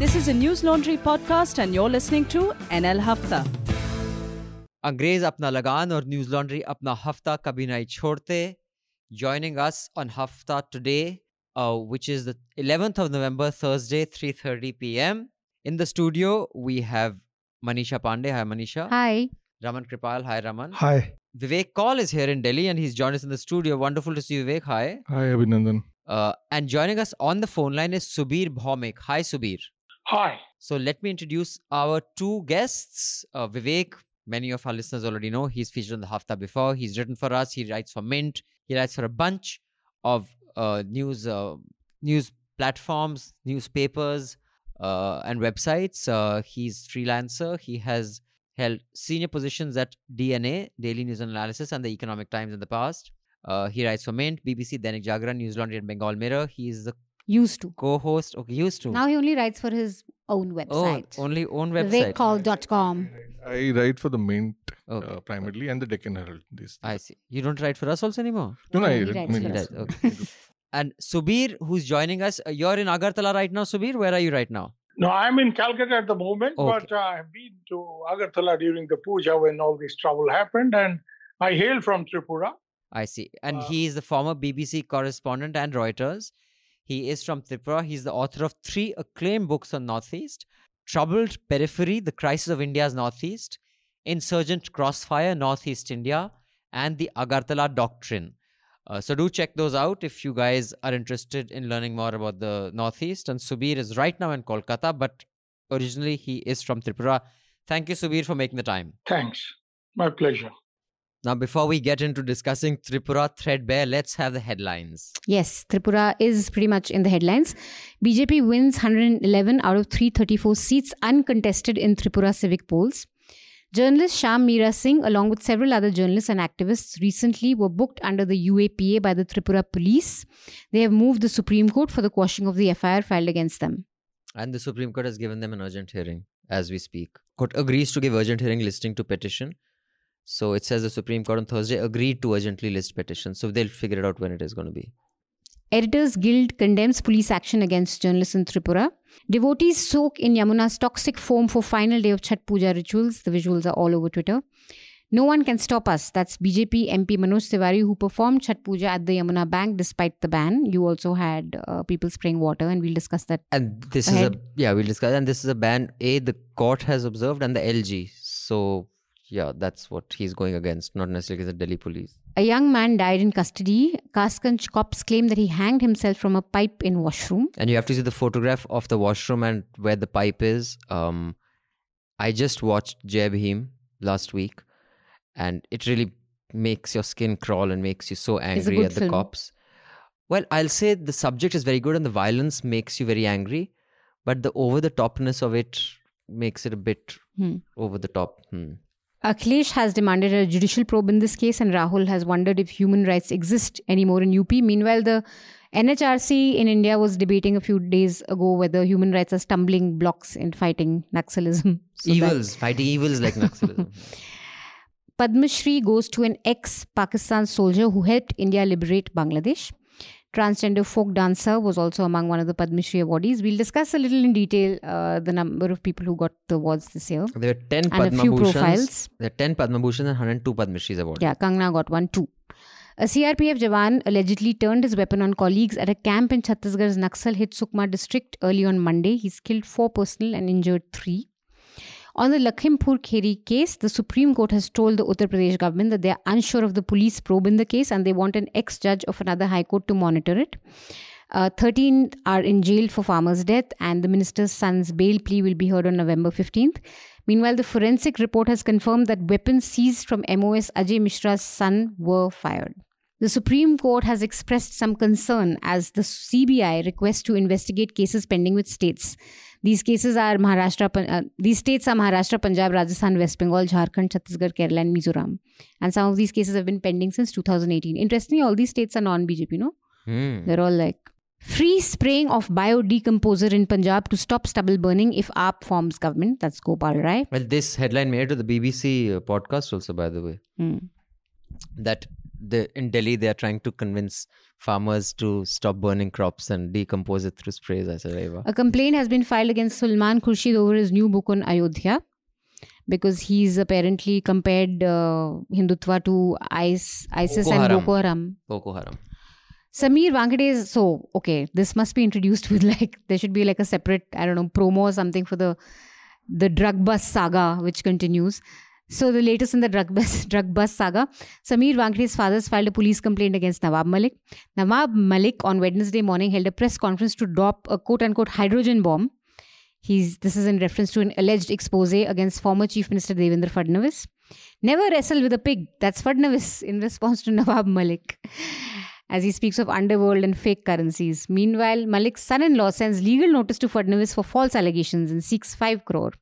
This is a News Laundry podcast, and you're listening to NL Hafta. अंग्रेज अपना लगान और news laundry अपना हफ्ता कभी नहीं छोड़ते joining us on hafta today uh, which is the 11th of november thursday 3.30 p.m in the studio we have manisha pandey. Hi manisha. Hi. Raman Kirpal. Hi raman. Hi. Vivek kaul is here in delhi and he's joined us in the studio. Wonderful to see you vivek. Hi. Hi abhinandan. Uh, and joining us on the phone line is Subir Bhaumik. Hi, Subir. Hi. So let me introduce our two guests. Uh, Vivek, many of our listeners already know, he's featured on the Hafta before. He's written for us. He writes for Mint. He writes for a bunch of uh, news uh, news platforms, newspapers, uh, and websites. Uh, he's freelancer. He has held senior positions at DNA, Daily News and Analysis, and the Economic Times in the past. Uh, he writes for Mint, BBC, Dainik Jagran, News Laundry, and Bengal Mirror. He is the Used to. co-host. Okay, used to. Now he only writes for his own website. oh, website. only own website. VivekKaul.com. I write for the Mint Okay. uh, primarily and the Deccan Herald. This I see. You don't write for us also anymore? no, no, No, I he read for us. Okay. and Subir, who's joining us, uh, you're in Agartala right now, Subir. Where are you right now? No, I'm in Calcutta at the moment, Okay. but uh, I've been to Agartala during the puja when all this trouble happened, and I hail from Tripura. I see. And Uh, he is the former BBC correspondent and Reuters. He is from Tripura. He's the author of three acclaimed books on Northeast Troubled Periphery, The Crisis of India's Northeast, Insurgent Crossfire, Northeast India, and The Agartala Doctrine. Uh, so do check those out if you guys are interested in learning more about the Northeast. And Subir is right now in Kolkata, but originally he is from Tripura. Thank you, Subir, for making the time. Thanks. My pleasure. Now, before we get into discussing Tripura threadbare, let's have the headlines. Yes, Tripura is pretty much in the headlines. BJP wins 111 out of 334 seats uncontested in Tripura civic polls. Journalist Shyam Meera Singh, along with several other journalists and activists, recently were booked under the UAPA by the Tripura police. They have moved the Supreme Court for the quashing of the FIR filed against them. And the Supreme Court has given them an urgent hearing as we speak. Court agrees to give urgent hearing listing to petition. So it says the Supreme Court on Thursday agreed to urgently list petitions. So they'll figure it out when it is going to be. Editors Guild condemns police action against journalists in Tripura. Devotees soak in Yamuna's toxic foam for final day of Chhath Puja rituals. The visuals are all over Twitter. No one can stop us. That's BJP MP Manoj Tiwari who performed Chhath Puja at the Yamuna Bank despite the ban. You also had uh, people spraying water, and we'll discuss that. And this is a yeah, we'll discuss. And this is a ban A the court has observed and the LG. So yeah, that's what he's going against, not necessarily the Delhi police. A young man died in custody. Kasganj cops claim that he hanged himself from a pipe in washroom. And you have to see the photograph of the washroom and where the pipe is. Um, I just watched Jai Bhim last week, and it really makes your skin crawl and makes you so angry at the film. cops. Well, I'll say the subject is very good and the violence makes you very angry, but the over the topness of it makes it a bit Hmm. over the top. Hmm. Akhilesh has demanded a judicial probe in this case, and Rahul has wondered if human rights exist anymore in UP. Meanwhile, the NHRC in India was debating a few days ago whether human rights are stumbling blocks in fighting Naxalism. So evils, fighting evils like Naxalism. Padma Shri goes to an ex Pakistan soldier who helped India liberate Bangladesh. Transgender folk dancer was also among one of the Padma Shri awardees. We'll discuss a little in detail uh, the number of people who got the awards this year. there are 10 And a few Bhushans. profiles. There are 10 Padma Bhushans and 102 Padma Shris awarded. Yeah, Kangana got one too. A CRPF Jawan allegedly turned his weapon on colleagues at a camp in Chhattisgarh's Naxal hit Sukma district early on Monday. He's killed four personnel and injured three. On the Lakhimpur Kheri case, the Supreme Court has told the Uttar Pradesh government that they are unsure of the police probe in the case and they want an ex judge of another high court to monitor it. Uh, 13 are in jail for farmer's death, and the minister's son's bail plea will be heard on November 15th. Meanwhile, the forensic report has confirmed that weapons seized from MOS Ajay Mishra's son were fired. The Supreme Court has expressed some concern as the CBI requests to investigate cases pending with states. These cases are Maharashtra, uh, these states are Maharashtra, Punjab, Rajasthan, West Bengal, Jharkhand, Chhattisgarh, Kerala, and Mizoram. And some of these cases have been pending since 2018. Interestingly, all these states are non-BJP, no? Hmm. They're all like free spraying of biodecomposer in Punjab to stop stubble burning if AAP forms government. That's Gopal Rai. Well, this headline made it to the BBC uh, podcast also, by the way. Hmm. That the, in Delhi they are trying to convince farmers to stop burning crops and decompose it through sprays. I said, "Eva." A complaint has been filed against Salman Khurshid over his new book on Ayodhya because he's apparently compared uh, Hindutva to IS, ISIS Boko and Haram. Boko Haram. Boko Haram. Samir Wankhede is so okay. This must be introduced with like there should be like a separate I don't know promo or something for the the drug bus saga which continues. So the latest in the drug bus drug bus saga, Samir Wankhede's father has filed a police complaint against Nawab Malik. Nawab Malik on Wednesday morning held a press conference to drop a quote unquote hydrogen bomb. He's this is in reference to an alleged expose against former Chief Minister Devendra Fadnavis. Never wrestle with a pig. That's Fadnavis in response to Nawab Malik as he speaks of underworld and fake currencies. Meanwhile, Malik's son-in-law sends legal notice to Fadnavis for false allegations and seeks 5 crore.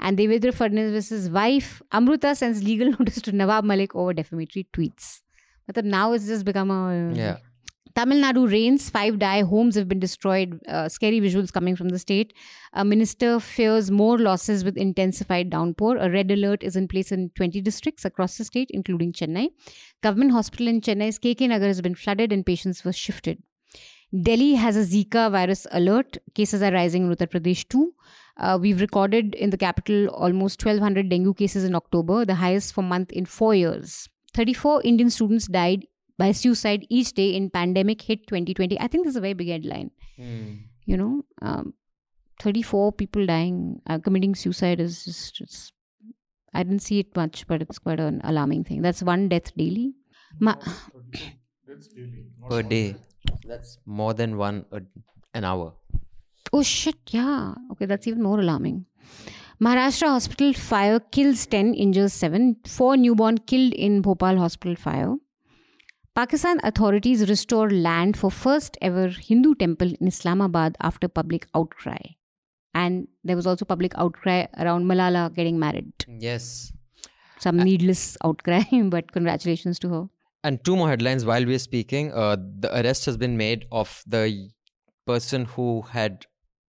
And Devendra Fadnavis' wife, Amruta, sends legal notice to Nawab Malik over defamatory tweets. But now it's just become a... Yeah. Tamil Nadu rains, five die, homes have been destroyed, uh, scary visuals coming from the state. A minister fears more losses with intensified downpour. A red alert is in place in 20 districts across the state, including Chennai. Government hospital in Chennai's KK Nagar has been flooded and patients were shifted. Delhi has a Zika virus alert. Cases are rising in Uttar Pradesh too. Uh, we've recorded in the capital almost 1,200 dengue cases in October, the highest for month in four years. 34 Indian students died by suicide each day in pandemic hit 2020. I think this is a very big headline. You know, um, 34 people dying, uh, committing suicide is just, it's, I didn't see it much, but it's quite an alarming thing. That's one death daily. Ma- That's daily. Per day. That's more than one a, an hour. Oh shit, yeah. Okay, that's even more alarming. Maharashtra hospital fire kills 10, injures 7. Four newborn killed in Bhopal hospital fire. Pakistan authorities restore land for first ever Hindu temple in Islamabad after public outcry. And there was also public outcry around Malala getting married. Yes. Some needless outcry, but congratulations to her. And two more headlines while we're speaking. Uh, the arrest has been made of the person who had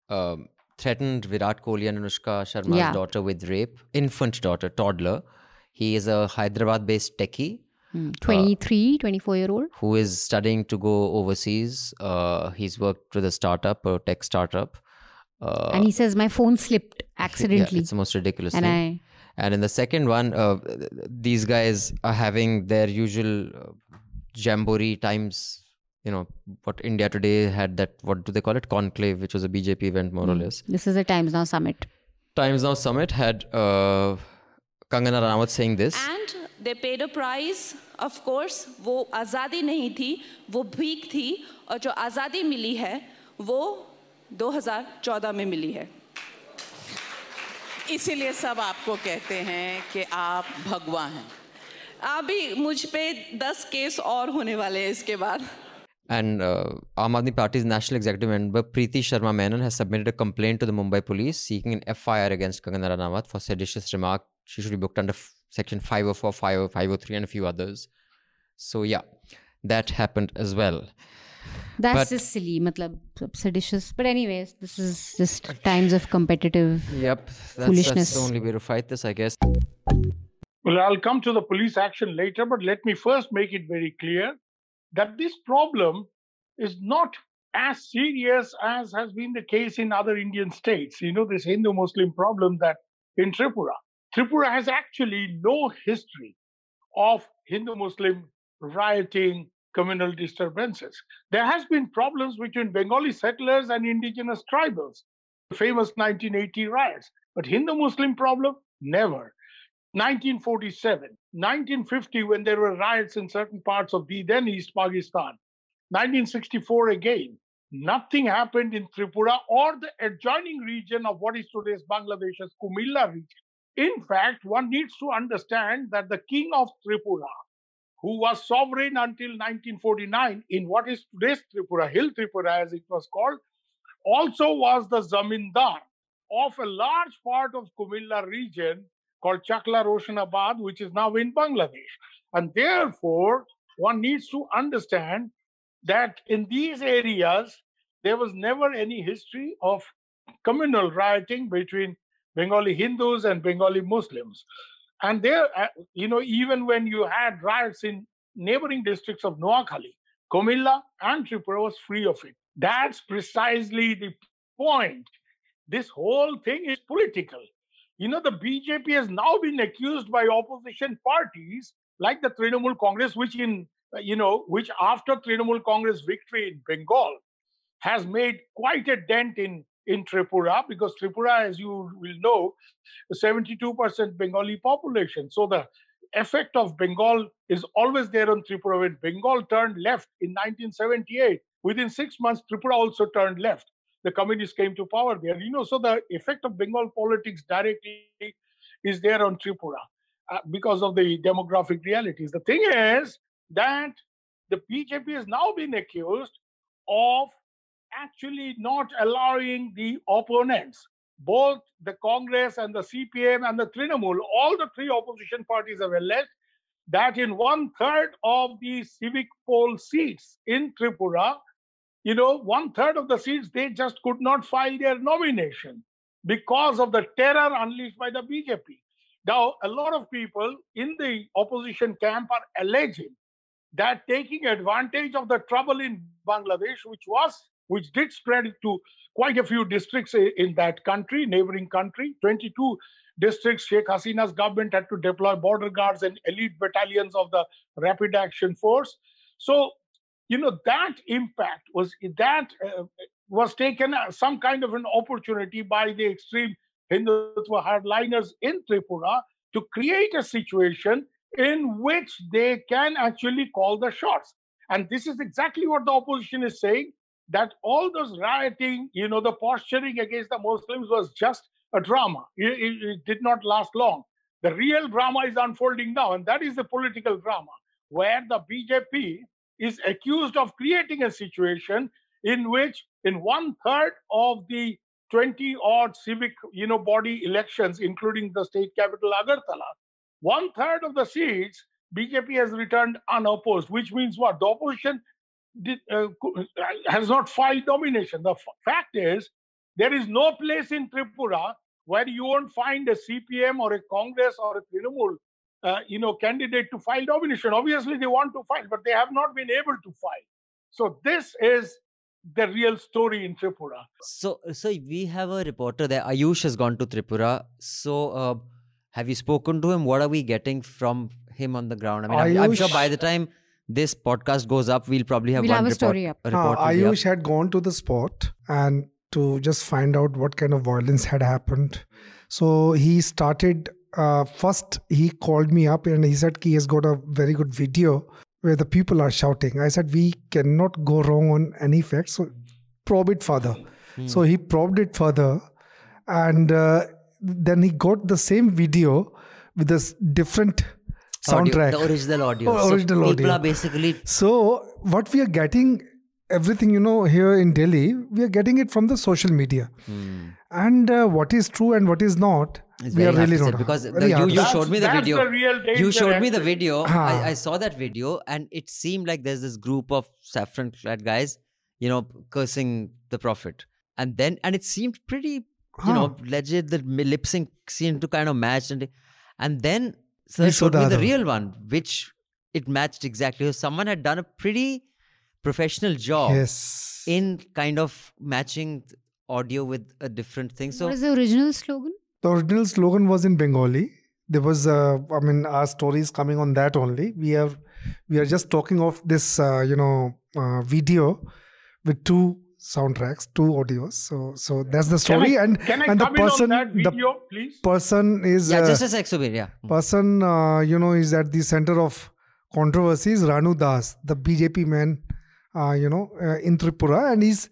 um, threatened Virat Kohli and Anushka Sharma's Yeah. daughter with rape, infant daughter, toddler. He is a Hyderabad based techie Hmm. 23, 24 year old. who is studying to go overseas. Uh, he's worked with a startup, a tech startup. Uh, and he says, My phone slipped yeah, accidentally. it's the most ridiculous and thing. I. And in the second one, uh, these guys are having their usual uh, jamboree times. You know what India Today had that. What do they call it? Conclave, which was a BJP event, more mm. or Hmm. less. This is a Times Now summit. Times Now Summit had uh, Kangana Ranaut saying this. And they paid a price of course वो आज़ादी नहीं थी वो भीख थी और जो आज़ादी मिली है वो 2014 में मिली है इसीलिए सब आपको कहते हैं कि आप भगवा हैं अभी मुझ पे 10 केस और होने वाले हैं इसके बाद And uh, Aam Aadmi Party's national executive member Preeti Sharma Menon has submitted a complaint to the Mumbai police seeking an FIR against Kangana Ranaut for seditious remark. She should be booked under f- section 504, 50- 503, and a few others. So, yeah, that happened as well. That's But- just silly, matlab, seditious. But anyways, this is just times of competitive. Yep, that's, that's Foolishness. the only way to fight this, I guess. Well, I'll come to the police action later, but let me first make it very clear that this problem is not as serious as has been the case in other Indian states. You know, this Hindu Muslim problem that in Tripura. Tripura has actually no history of Hindu Muslim rioting, communal disturbances. There has been problems between Bengali settlers and indigenous tribals, the famous 1980 riots. But Hindu Muslim problem, never. 1947, 1950, when there were riots in certain parts of the then East Pakistan, 1964 again, nothing happened in Tripura or the adjoining region of what is today's Bangladesh's Kumilla region. In fact, one needs to understand that the king of Tripura, who was sovereign until 1949 in what is today's Tripura, Hill Tripura as it was called, also was the zamindar of a large part of Kumilla region called Chakla Roshanabad, which is now in Bangladesh. And therefore, one needs to understand that in these areas, there was never any history of communal rioting between Bengali Hindus and Bengali Muslims. And there, uh, you know, even when you had riots in neighboring districts of Noakhali, Comilla, and Tripura was free of it. That's precisely the point. This whole thing is political. You know, the BJP has now been accused by opposition parties like the Trinamool Congress, which in uh, you know, which after Trinamool Congress victory in Bengal has made quite a dent in in Tripura because Tripura, as you will know, 72% Bengali population. So the effect of Bengal is always there on Tripura. When Bengal turned left in 1978, within six months, Tripura also turned left. The communists came to power there. You know, so the effect of Bengal politics directly is there on Tripura uh, because of the demographic realities. The thing is that the BJP has now been accused of actually not allowing the opponents, both the Congress and the CPM and the Trinamool, all the three opposition parties have alleged that in one third of the civic poll seats in Tripura, you know, one third of the seats, they just could not file their nomination because of the terror unleashed by the BJP. Now, a lot of people in the opposition camp are alleging that taking advantage of the trouble in Bangladesh, which was which did spread to quite a few districts in that country, neighboring country. 22 districts, Sheikh Hasina's government had to deploy border guards and elite battalions of the Rapid Action Force. So, you know, that impact was that uh, was taken as some kind of an opportunity by the extreme Hindutva hardliners in Tripura to create a situation in which they can actually call the shots. And this is exactly what the opposition is saying that all those rioting, you know, the posturing against the Muslims was just a drama. It, it, it, did not last long. The real drama is unfolding now, and that is the political drama, where the BJP is accused of creating a situation in which, in one third of the 20 odd civic, you know, body elections, including the state capital Agartala, one third of the seats BJP has returned unopposed, which means what? The opposition did, uh, has not filed nomination. The fact is, there is no place in Tripura where you won't find a CPM or a Congress or a Trinamool, uh, you know, candidate to file nomination. Obviously, they want to file, but they have not been able to file. So this is the real story in Tripura. So, so we have a reporter there. Ayush has gone to Tripura. So, uh, have you spoken to him? What are we getting from him on the ground? I mean, I'm, I'm sure by the time this podcast goes up, we'll probably have we'll one have a report, story up. A report uh, Ayush had gone to the spot and to just find out what kind of violence had happened. So he started. Uh, first, he called me up and he said he has got a very good video where the people are shouting. I said we cannot go wrong on any facts, so probe it further. Hmm. So he probed it further, and uh, then he got the same video with this different soundtrack. Audio, the original audio. Oh, original so audio. Basically. So what we are getting, everything you know here in Delhi, we are getting it from the social media, hmm. and uh, what is true and what is not. It's we are really not because the, you, you showed me the video. The real you showed me the video. I, I saw that video, and it seemed like there's this group of saffron clad guys, you know, cursing the prophet, and then and it seemed pretty you know, legit. The lip sync seemed to kind of match, and and then so We showed the me the other. real one, which it matched exactly. So someone had done a pretty professional job Yes. in kind of matching audio with a different thing. So what is the original slogan? The original slogan was in Bengali. There was, uh, I mean, our story is coming on that only. We are, we are just talking of this, uh, you know, uh, video with two soundtracks, two audios. So, so that's the Can story. I, and can I and the come in on person, that the video, please? person is, yeah, uh, just a sec, Subir. Yeah. person, uh, you know, is at the center of controversies. Ranu Das, the BJP man, uh, you know, uh, in Tripura, and he's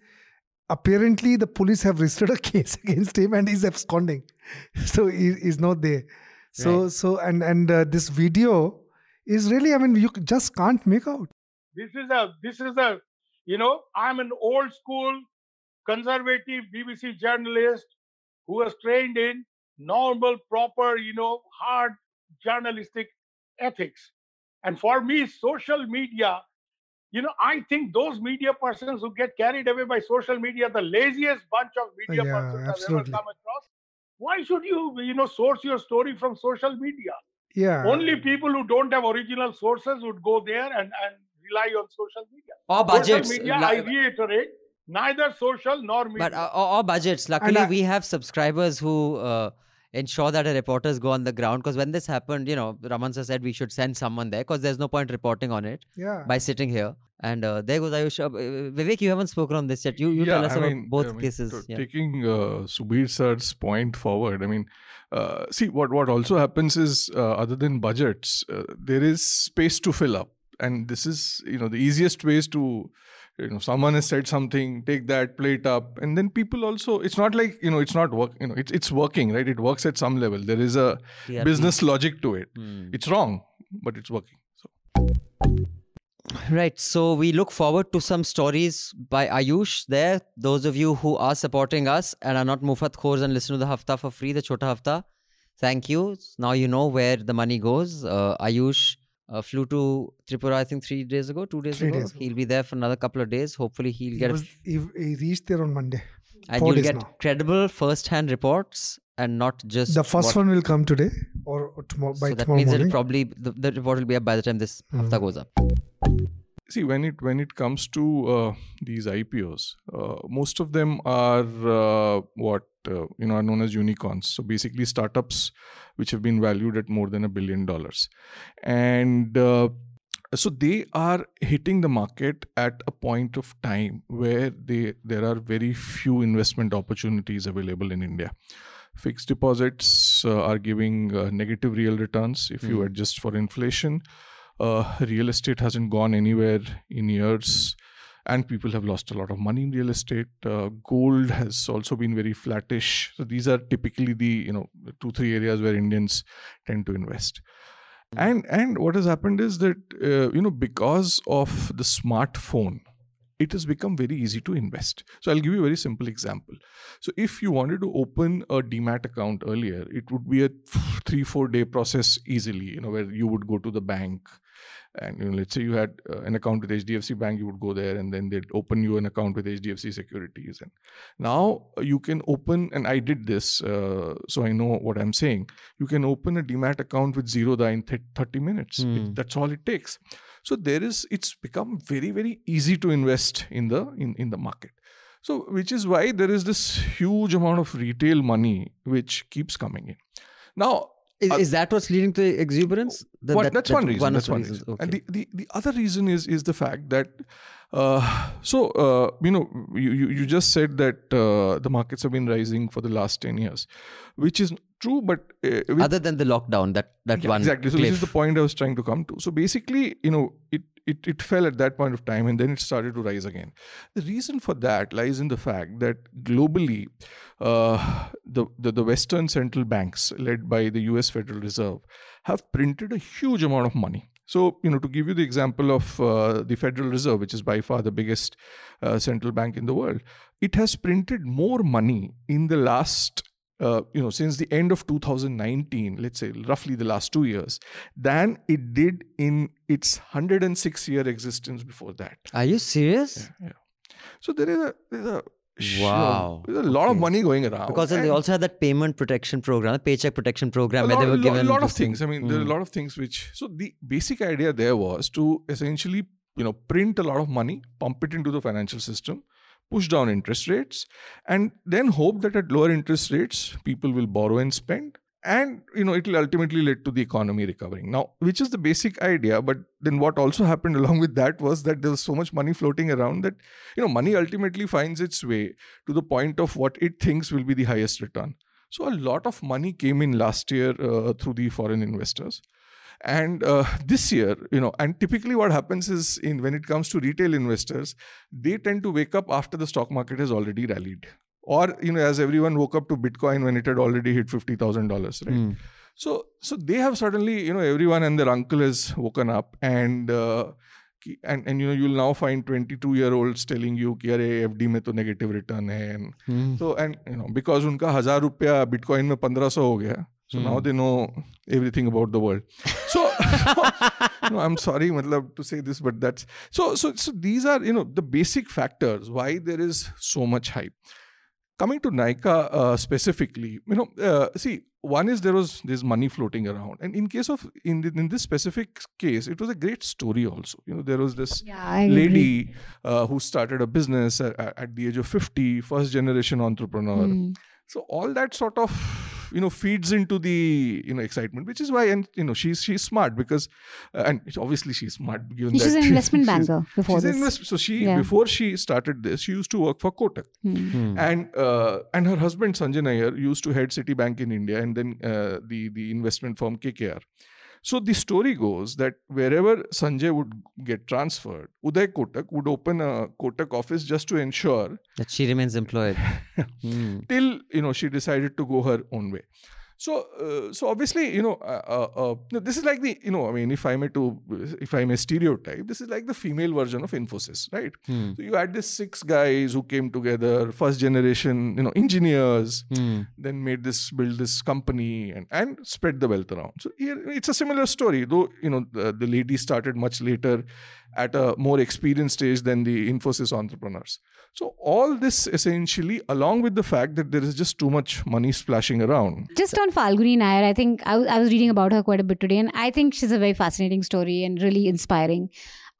apparently the police have registered a case against him, and he's absconding. So he, he's not there. So Right. so and and uh, this video is really, I mean, you just can't make out. This is a this is a you know I'm an old school conservative BBC journalist who was trained in normal, proper, you know, hard journalistic ethics. And for me, social media, you know, I think those media persons who get carried away by social media, the laziest bunch of media Yeah, persons I've ever absolutely. come across. Why should you, you know, source your story from social media? yeah. Only people who don't have original sources would go there and, and rely on social media. Or budgets. Social media, la- I reiterate, neither social nor media. But uh, or, or budgets. Luckily, I- we have subscribers who uh, ensure that the reporters go on the ground. Because when this happened, you know, Raman sir said we should send someone there because there's no point reporting on it yeah. by sitting here. And uh, there goes Ayush. Uh, Vivek, you haven't spoken on this yet. You you tell us I about mean, both I mean, cases. t- yeah. Taking uh, Subir sir's point forward, I mean, uh, see what what also happens is uh, other than budgets, uh, there is space to fill up, and this is you know the easiest ways to. You know, someone has said something, take that, play it up, and then people also. It's not like you know, it's not work. You know, it's it's working, right? It works at some level. There is a TRP. business logic to it. Hmm. It's wrong, but it's working. So. Right. So we look forward to some stories by Ayush there. Those of you who are supporting us and are not Mufat Khors and listen to the Hafta for free, the Chota Hafta, thank you. Now you know where the money goes. Uh, Ayush uh, flew to Tripura, I think, three days ago, two days Three ago. days ago. He'll be there for another couple of days. Hopefully, he'll He, get a was, he, he reached there on Monday. and four you'll get now. credible first-hand reports and not just The first what- one will come today or, or tomorrow by so that tomorrow means morning. it'll probably the, the report will be up by the time this Hafta Mhm. goes up. See when it when it comes to uh, these IPOs, uh, most of them are uh, what uh, you know are known as unicorns. So basically, startups which have been valued at more than a billion dollars, and uh, so they are hitting the market at a point of time where they there are very few investment opportunities available in India. Fixed deposits uh, are giving uh, negative real returns if you Hmm. adjust for inflation uh, real estate hasn't gone anywhere in years and people have lost a lot of money in real estate. Uh, gold has also been very flattish. So these are typically the you know two three areas where indians tend to invest. And and what has happened is that uh, you know because of the smartphone it has become very easy to invest. So i'll give you a very simple example. So if you wanted to open a demat account earlier it would be a 3 4 day process easily you know where you would go to the bank and you know let's say you had uh, an account with hdfc bank you would go there and then they'd open you an account with hdfc securities. And now uh, you can open and i did this uh, so i know what i'm saying. You can open a demat account with Zerodha in th- 30 minutes. It- Hmm. that's all it takes. So there is it's become very very easy to invest in the in, in the market. So which is why there is this huge amount of retail money which keeps coming in. Now Is, Uh, is that what's leading to exuberance? That- one, that- that's that one reason. of that's the one reasons. reason. Okay. And the, the, the other reason is is the fact that uh, so uh, you know you, you you just said that uh, the markets have been rising for the last ten years, which is true, but uh, with- Other than the lockdown, that that yeah, one exactly. So this is the point I was trying to come to. So basically, you know, it it it fell at that point of time, and then it started to rise again. The reason for that lies in the fact that globally, uh, the, the the Western central banks, led by the U.S. Federal Reserve, have printed a huge amount of money. So, you know, to give you the example of uh, the Federal Reserve, which is by far the biggest uh, central bank in the world, it has printed more money in the last uh, you know, since the end of 2019, let's say roughly the last two years, than it did in its 106 year existence before that. Are you serious? Yeah, yeah. So there is a, there's a know, Wow. there's a lot of money going around. Because then they also had that payment protection program, the paycheck protection program, a where lot, they were given lot of things. I mean, there are a Mm. lot of things which. So the basic idea there was to essentially, you know, print a lot of money, pump it into the financial system, push down interest rates, and then hope that at lower interest rates, people will borrow and spend. And you know, it will ultimately lead to the economy recovering. Now, which is the basic idea, but then what also happened along with that was that there was so much money floating around that you know, money ultimately finds its way to the point of what it thinks will be the highest return. So a lot of money came in last year uh, through the foreign investors. And uh, this year, you know, and typically what happens is in when it comes to retail investors, they tend to wake up after the stock market has already rallied. Or, you know, as everyone woke up to Bitcoin when it had already hit fifty thousand dollars, right? Mm. So, so they have suddenly, you know, everyone and their uncle has woken up, and uh, ki- and and you know, you'll now find 22 year olds telling you कि अरे FD में तो negative return है, and Mm. so and you know because उनका हजार रुपया Bitcoin में 1500 हो गया, so now Hmm. they know everything about the world. So, no, I'm sorry, matlab, to say this, but that's so so so. These are you know the basic factors why there is so much hype. coming to Nykaa uh, specifically, you know, uh, see, one is there was this money floating around, and in case of in the, in this specific case, it was a great story also. You know, there was this Yeah, lady uh, who started a business at, at the age of 50, first generation entrepreneur. Hmm. So all that sort of you know feeds into the you know excitement, which is why and you know she's she's smart because uh, and obviously she's smart given She's that an investment she's- banker before she's this. invest- so she Yeah. before she started this, she used to work for Kotak, Hmm. and uh, and her husband Sanjay Nair used to head Citibank in India, and then uh, the the investment firm KKR. So the story goes that wherever Sanjay would get transferred, Uday Kotak would open a Kotak office just to ensure That she remains employed. Hmm. till you know she decided to go her own way so uh, so obviously you know uh, uh, uh, this is like the you know i mean if i may to if i may stereotype this is like the female version of infosys right Hmm. so you had these six guys who came together first generation you know engineers Hmm. then made this build this company and and spread the wealth around so here it's a similar story though you know the, the lady started much later at a more experienced stage than the infosys entrepreneurs so all this essentially along with the fact that there is just too much money splashing around Just on Falguni Nair, I think I was, I was reading about her quite a bit today, and I think she's a very fascinating story and really inspiring.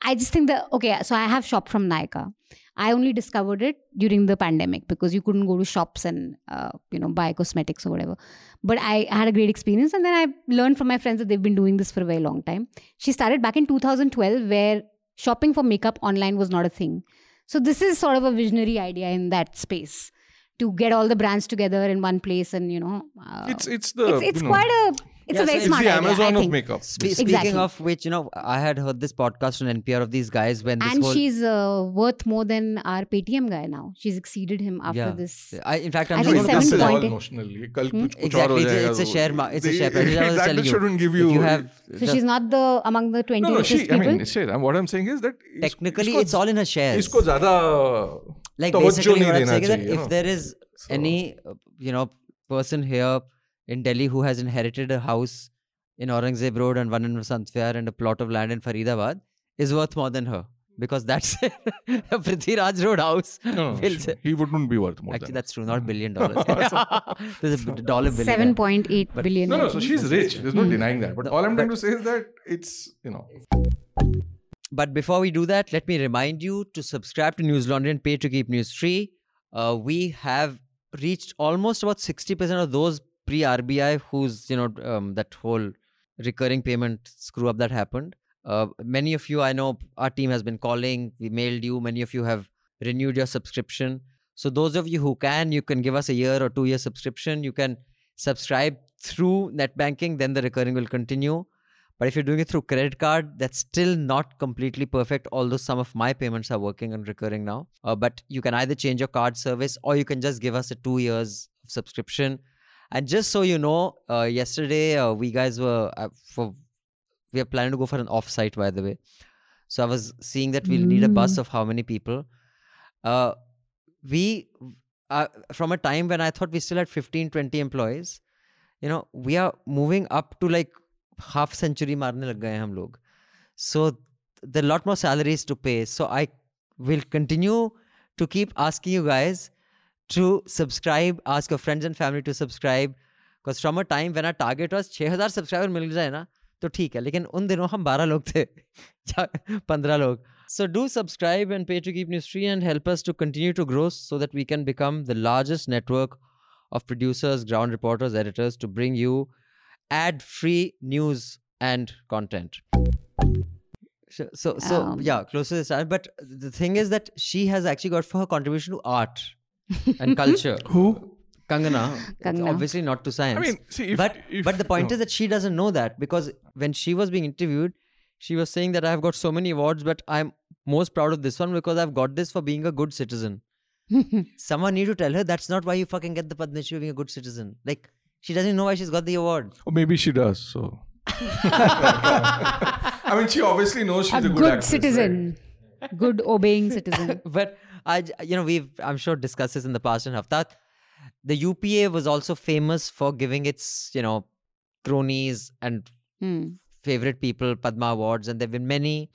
I just think that, okay, so I have shopped from Nykaa. I only discovered it during the pandemic because you couldn't go to shops and, uh, you know, buy cosmetics or whatever. But I had a great experience, and then I learned from my friends that they've been doing this for a very long time. She started back in 2012, where shopping for makeup online was not a thing. So this is sort of a visionary idea in that space to get all the brands together in one place and you know uh, it's it's the it's, it's know, quite a it's yeah, a very so smart it's the idea, Amazon of makeup. Spe- exactly. Speaking of which, you know, I had heard this podcast on NPR of these guys when and she's uh, worth more than our Paytm guy now. She's exceeded him after yeah. this. I, in fact, I'm I think sure this. Hmm? Exactly, it's, it's a share. Ma- it's a share. Price. I was telling shouldn't give you. you have so she's not the among the 20 no, no, she, people. I mean, what I'm saying is that technically it's all in her shares. Isko zada like basically what I'm saying is that if there is any uh, you know person here in Delhi who has inherited a house in Aurangzeb Road and one in Sant Viar and a plot of land in Faridabad is worth more than her because that's a Prithviraj Road house. No, no, will sure. he wouldn't be worth more Actually, than that's true. Not billion dollars. There's a dollar billion. Seven point eight billion. No, no. So she's rich. There's no Hmm. denying that. But No, all I'm trying to say is that it's you know But before we do that, let me remind you to subscribe to News Laundry and pay to keep news free. Uh, we have reached almost about 60% of those pre RBI whose, you know, um, that whole recurring payment screw up that happened. Uh, many of you, I know our team has been calling, we mailed you, many of you have renewed your subscription. So, those of you who can, you can give us a year or two year subscription. You can subscribe through net banking, then the recurring will continue. But if you're doing it through credit card, that's still not completely perfect, although some of my payments are working and recurring now. Uh, but you can either change your card service or you can just give us a two years subscription. And just so you know, uh, yesterday uh, we guys were uh, for we are planning to go for an offsite, by the way. So I was seeing that we'll mm. need a bus mm. of how many people. Uh, we uh, from a time when I thought we still had 15, 20 employees, you know, we are moving up to like half century marne lag gaye hum log. So there are a lot more salaries to pay. So I will continue to keep asking you guys to subscribe, ask your friends and family to subscribe. Because from a time when our target was 6000 subscriber मिल जाए ना तो ठीक है लेकिन उन दिनों हम 12 लोग थे या 15 लोग so do subscribe and pay to keep news free and help us to continue to grow so that we can become the largest network of producers ground reporters editors to bring you ad free news and content so so, so Um, yeah close to this time but the thing is that she has actually got for her contribution to art and culture who Kangana, Kangana. obviously not to science. I mean, see, if, but if, but the point no. is that she doesn't know that because when she was being interviewed, she was saying that I have got so many awards, but I'm most proud of this one because I've got this for being a good citizen. Someone need to tell her that's not why you fucking get the Padma Shri for being a good citizen. Like she doesn't know why she's got the award. or maybe she does. So I mean, she obviously knows she's a a, good, actress, citizen, good obeying citizen. but I, you know, we've I'm sure discussed this in the past in Haftat. The UPA was also famous for giving its, you know, cronies and Hmm. favorite people Padma Awards, and there have been many.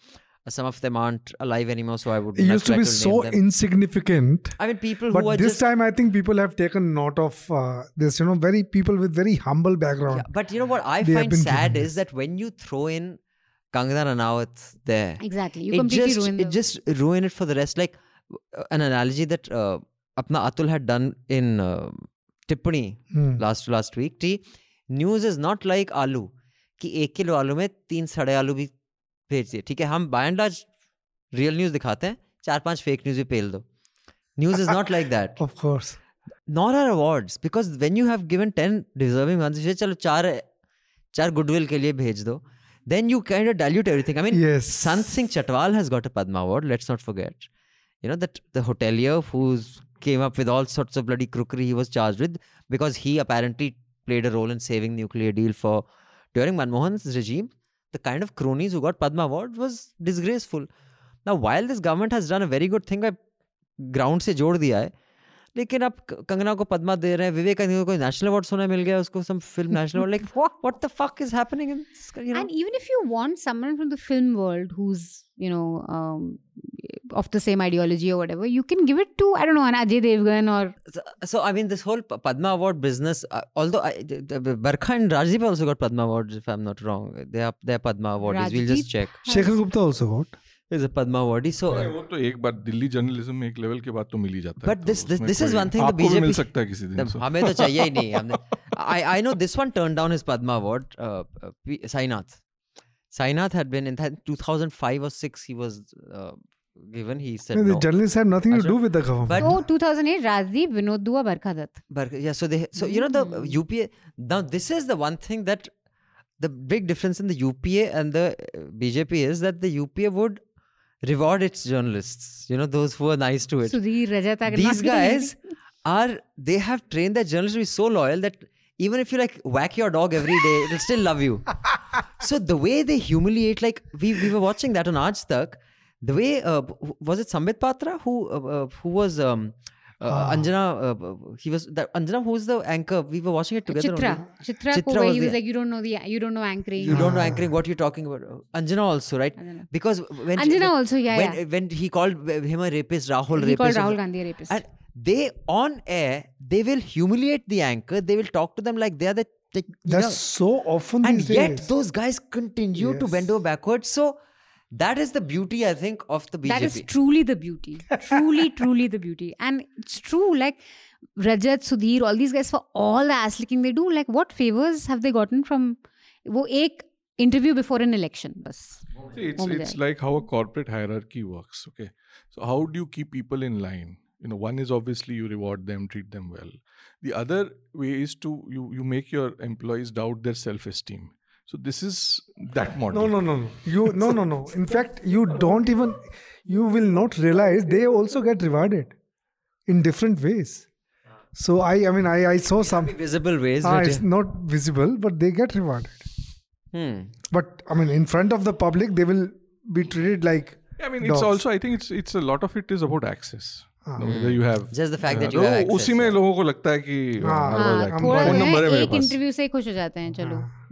Uh, some of them aren't alive anymore, so I would. It used to be name so them. insignificant. I mean, people who But are this just time, I think people have taken note of uh, this. You know, very people with very humble background. Yeah, but you know what I find sad given is that when you throw in Kangana Ranaut there, Exactly. You it completely just ruin it the- just ruin it for the rest. Like uh, an analogy that uh, Apna Atul had done in uh, Tippani Hmm. last last week. T news is not like आलू कि एक kilo आलू में तीन सड़े आलू भी भेज दिए ठीक है हम by and large real news दिखाते हैं चार पाँच फेक न्यूज़ भी पेल दो news is not like that Of course. nor are awards because when you have given 10 deserving ones you say चलो चार चार goodwill के लिए भेज दो then you kind of dilute everything. I mean, yes. Sant Singh Chatwal has got a Padma Award. Let's not forget. You know that the hotelier who came up with all sorts of bloody crookery he was charged with because he apparently played a role in saving nuclear deal for during Manmohan's regime. The kind of cronies who got Padma Award was disgraceful. Now, while this government has done a very good thing by ground se jod diya hai, लेकिन अब क- कंगना को पद्मा दे रहे हैं विवेकानंद को कोई national award सुना मिल गया उसको some film national award like what the fuck is happening in you know from the film world who's, you know, um, of the same ideology or whatever, you can give it to, I don't know, an Ajay Devgan or. so, so I mean this whole P- Padma award business uh, although I, the, the, Barkha and Rajdeep also got Padma awards if I'm not wrong they are they're Padma awardees we'll just Rajdeep check Shekhar Gupta also got. Is a Padma awardee so वो तो एक बार Delhi journalism में एक level के बाद तो मिल ही जाता है But तो this- this- उसमें this is कोई- one thing the आपको भी मिल सकता है किसी दिन हमें तो चाहिए ही नहीं हमने I I know this one turned down his Padma award uh, uh, P- Sainath Sainath had been in 2005 or 6 he was uh, given he said No, no the journalists have nothing Achha, to do with the government. but Oh, 2008, Rajdeep, Vinod Dua, Barkha Dutt. Yeah, so they so you know the UPA now this is the one thing that the big difference in the UPA and the uh, BJP is that the UPA would reward its journalists. You know those who are nice to it. These guys are they have trained their journalists to be so loyal that even if you like whack your dog every day, it'll still love you. so the way they humiliate, like we we were watching that on Aaj Tak, the way uh, was it Sambit Patra who uh, uh, who was um, uh, Anjana uh, he was that Anjana who's the anchor we were watching it together Chitra. only. Chitra, Chitra ko where was he was the- like, you don't know the, you don't know anchoring. you don't know anchoring what you're talking about Anjana also right Anjana. because when Anjana when, also, yeah, when, yeah. when he called him a rapist Rahul He called rapist Rahul Gandhi a rapist. and they on air they will humiliate the anchor they will talk to them like they are the like, you That's know, so often and these yet days. those guys continue to bend over backwards so that is the beauty i think of the bjp That is truly the beauty. truly, truly the beauty. And it's true, like Rajat, Sudhir, all these guys, for all the ass licking they do, like what favors have they gotten from वो एक interview before an election बस See, it's हो मिल it's जाएगा। like how a corporate hierarchy works. Okay, so how do you keep people in line? You know, one is obviously you reward them, treat them well. The other way is to you you make your employees doubt their self-esteem. So this is that model. No, no, no, no. You no, no, no. In fact, you don't even. You will not realize they also get rewarded in different ways. So I, I mean, I, I saw some. visible ways Ah, but it's not visible, but they get rewarded. hmm. But I mean, in front of the public, they will be treated like. I mean, it's dogs. also I think it's it's a lot of it is about access. Ah. You know, whether you have just the fact that you तो have access, उसी में yeah. लोगों को लगता है कि हाँ, हाँ, हर बार हाँ, access- थोड़ा फोन जो नंबर है है मेरे एक पास इंटरव्यू से ही खुश हो जाते हैं चलो